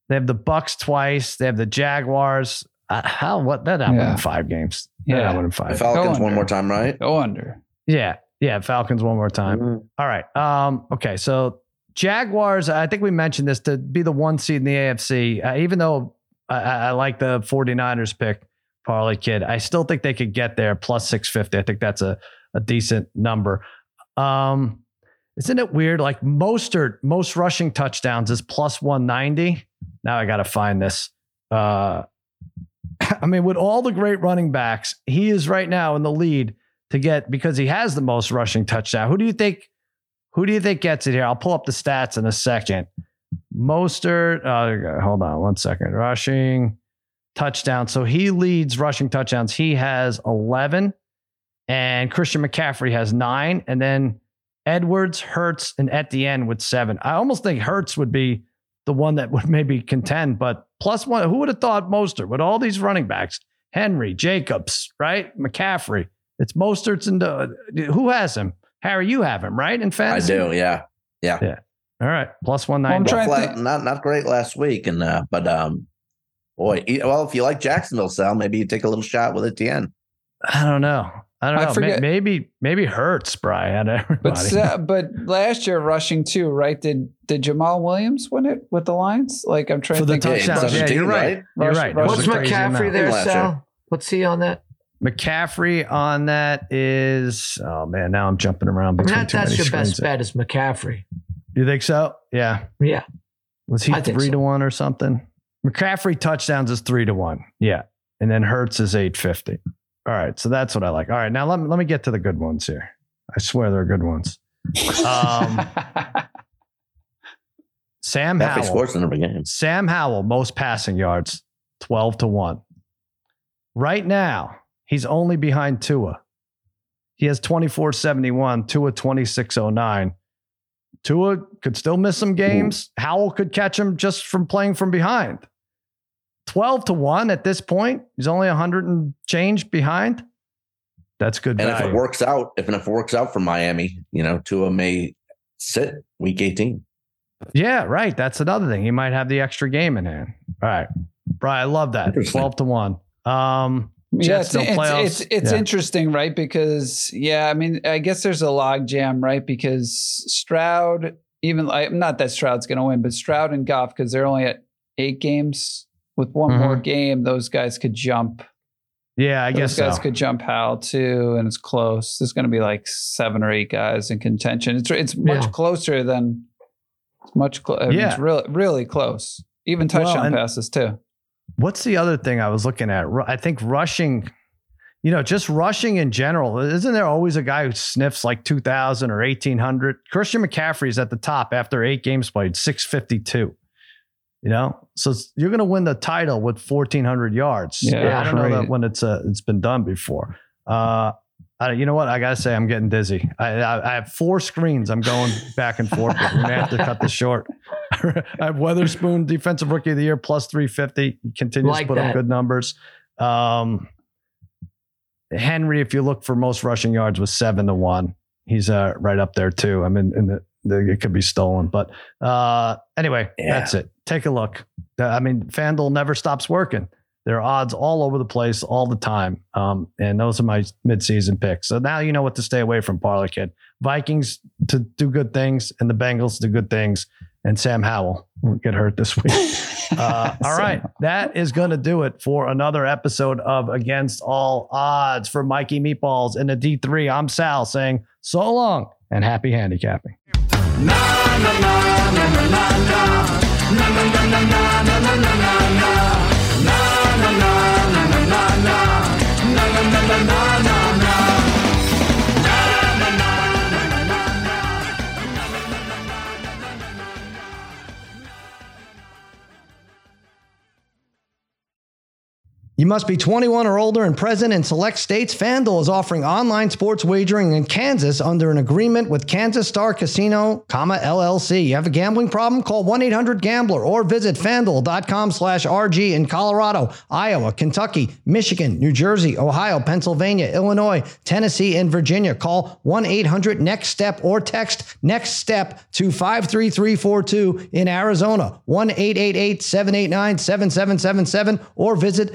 Speaker 2: They have the Bucs twice. They have the Jaguars. Uh, how what that not
Speaker 5: Yeah.
Speaker 2: winning five games? They're
Speaker 5: Yeah.
Speaker 2: not winning
Speaker 4: the
Speaker 2: five.
Speaker 4: Falcons one more time, right?
Speaker 5: Go under.
Speaker 2: Yeah. Yeah. Falcons one more time.
Speaker 4: Mm.
Speaker 2: All right. Um, okay. So Jaguars, I think we mentioned this to be the one seed in the AFC, uh, even though I, I I like the 49ers pick, Parlay Kid, I still think they could get there plus 650. I think that's a, a decent number. Um, isn't it weird? Like Mostert, most rushing touchdowns is plus 190. Now I got to find this. Uh, I mean, with all the great running backs, he is right now in the lead to get because he has the most rushing touchdown. Who do you think? Who do you think gets it here? I'll pull up the stats in a second. Mostert. Go. hold on one second. Rushing touchdown. So he leads rushing touchdowns. He has eleven, and Christian McCaffrey has nine, and then Edwards, Hurts, and Etienne with seven. I almost think Hurts would be the one that would maybe contend, but plus one. Who would have thought Mostert with all these running backs? Henry, Jacobs, right? McCaffrey. It's Mostert's and uh, who has him? Harry, you have him right in fantasy, I
Speaker 4: do. Yeah. Yeah.
Speaker 2: Yeah. All right, plus one
Speaker 5: Well, I'm
Speaker 2: ninety.
Speaker 5: trying- to
Speaker 4: not not great last week, and uh, but um, boy, well, if you like Jacksonville, Sal, maybe you take a little shot with Etienne.
Speaker 2: I don't know. I don't
Speaker 5: I
Speaker 2: know. May-
Speaker 5: forget-
Speaker 2: Maybe maybe Hurts Brian. Everybody.
Speaker 5: But Sa- but last year rushing too, right? Did did Jamaal Williams win it with the Lions? Like I'm trying
Speaker 2: For
Speaker 5: to
Speaker 2: the
Speaker 5: think.
Speaker 4: Yeah,
Speaker 2: touchdowns. Yeah, you're right.
Speaker 4: right?
Speaker 2: You're right.
Speaker 5: Rush-
Speaker 3: What's McCaffrey there,
Speaker 4: Last year.
Speaker 3: Sal? What's he on that?
Speaker 2: McCaffrey on that is oh man, now I'm jumping around between
Speaker 3: that,
Speaker 2: too
Speaker 3: that's
Speaker 2: many
Speaker 3: your best bet is McCaffrey.
Speaker 2: You think so? Yeah.
Speaker 3: Yeah.
Speaker 2: Was he
Speaker 3: I
Speaker 2: three
Speaker 3: so.
Speaker 2: to one or something? McCaffrey touchdowns is three to one. Yeah. And then Hurts is 850. All right. So that's what I like. All right. Now let me, let me get to the good ones here. I swear they're good ones. Um, Sam Howell.
Speaker 4: scores in every game.
Speaker 2: Sam Howell, most passing yards, 12 to 1. Right now, he's only behind Tua. He has 2471, Tua 2609. Tua could still miss some games. Howell could catch him just from playing from behind. 12 to 1 at this point. He's only 100 and change behind. That's good
Speaker 4: And if it works out, if and if it works out for Miami, you know, Tua may sit week 18.
Speaker 2: Yeah, right. That's another thing. He might have the extra game in hand. All right. Brian, I love that. 12 to 1. Um,
Speaker 5: yeah, it's,
Speaker 2: no
Speaker 5: it's, it's, it's
Speaker 2: Yeah.
Speaker 5: interesting, right? Because yeah, I mean, I guess there's a log jam, right? Because Stroud, even like not that Stroud's going to win, but Stroud and Goff, because they're only at eight games. With one mm-hmm. more game, those guys could jump.
Speaker 2: yeah, I guess
Speaker 5: those
Speaker 2: guess
Speaker 5: guys
Speaker 2: so.
Speaker 5: could jump Howell too, and it's close. There's going to be like seven or eight guys in contention. It's it's much
Speaker 3: Yeah.
Speaker 5: closer than it's much. Clo- I mean,
Speaker 2: Yeah.
Speaker 5: it's really really close. Even touchdown
Speaker 2: and-
Speaker 5: passes too.
Speaker 2: What's the other thing I was looking at? I think rushing, you know, just rushing in general. Isn't there always a guy who sniffs like 2,000 or 1,800? Christian McCaffrey's at the top after eight games played, 652. You know, so you're going to win the title with 1,400 yards.
Speaker 5: Yeah,
Speaker 2: I don't know that when it's uh, it's been done before. Uh, I, you know what? I gotta say, I'm getting dizzy. I, I, I have four screens. I'm going back and forth. with. We may have to cut this short. I have Witherspoon, defensive rookie of the year, plus 350. Continues
Speaker 3: Like
Speaker 2: to put up good numbers. Um, Henry, if you look for most rushing yards, was seven to one. He's uh, right up there too. I mean, in the, the, it could be stolen, but uh, anyway,
Speaker 4: Yeah.
Speaker 2: that's it. Take a look. Uh, I mean, FanDuel never stops working. There are odds all over the place all the time. Um, and those are my midseason picks. So now you know what to stay away from, Parlay Kid. Vikings to do good things and the Bengals to do good things. And Sam Howell will get hurt this week. Uh, all right. That is going to do it for another episode of Against All Odds for Mikey Meatballs in the D3. I'm Sal saying so long and happy handicapping. You must be 21 or older and present in select states. FanDuel is offering online sports wagering in Kansas under an agreement with Kansas Star Casino, LLC. You have a gambling problem? Call 1-800-GAMBLER or visit FanDuel.com slash RG in Colorado, Iowa, Kentucky, Michigan, New Jersey, Ohio, Pennsylvania, Illinois, Tennessee, and Virginia. Call 1-800-NEXT-STEP or text NEXT STEP to 53342 in Arizona, 1-888-789-7777 or visit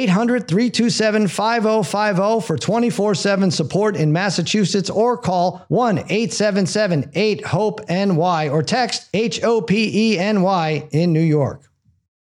Speaker 2: 800-327-5050 for 24-7 support in Massachusetts or call 1-877-8-HOPE-NY or text H-O-P-E-N-Y in New York.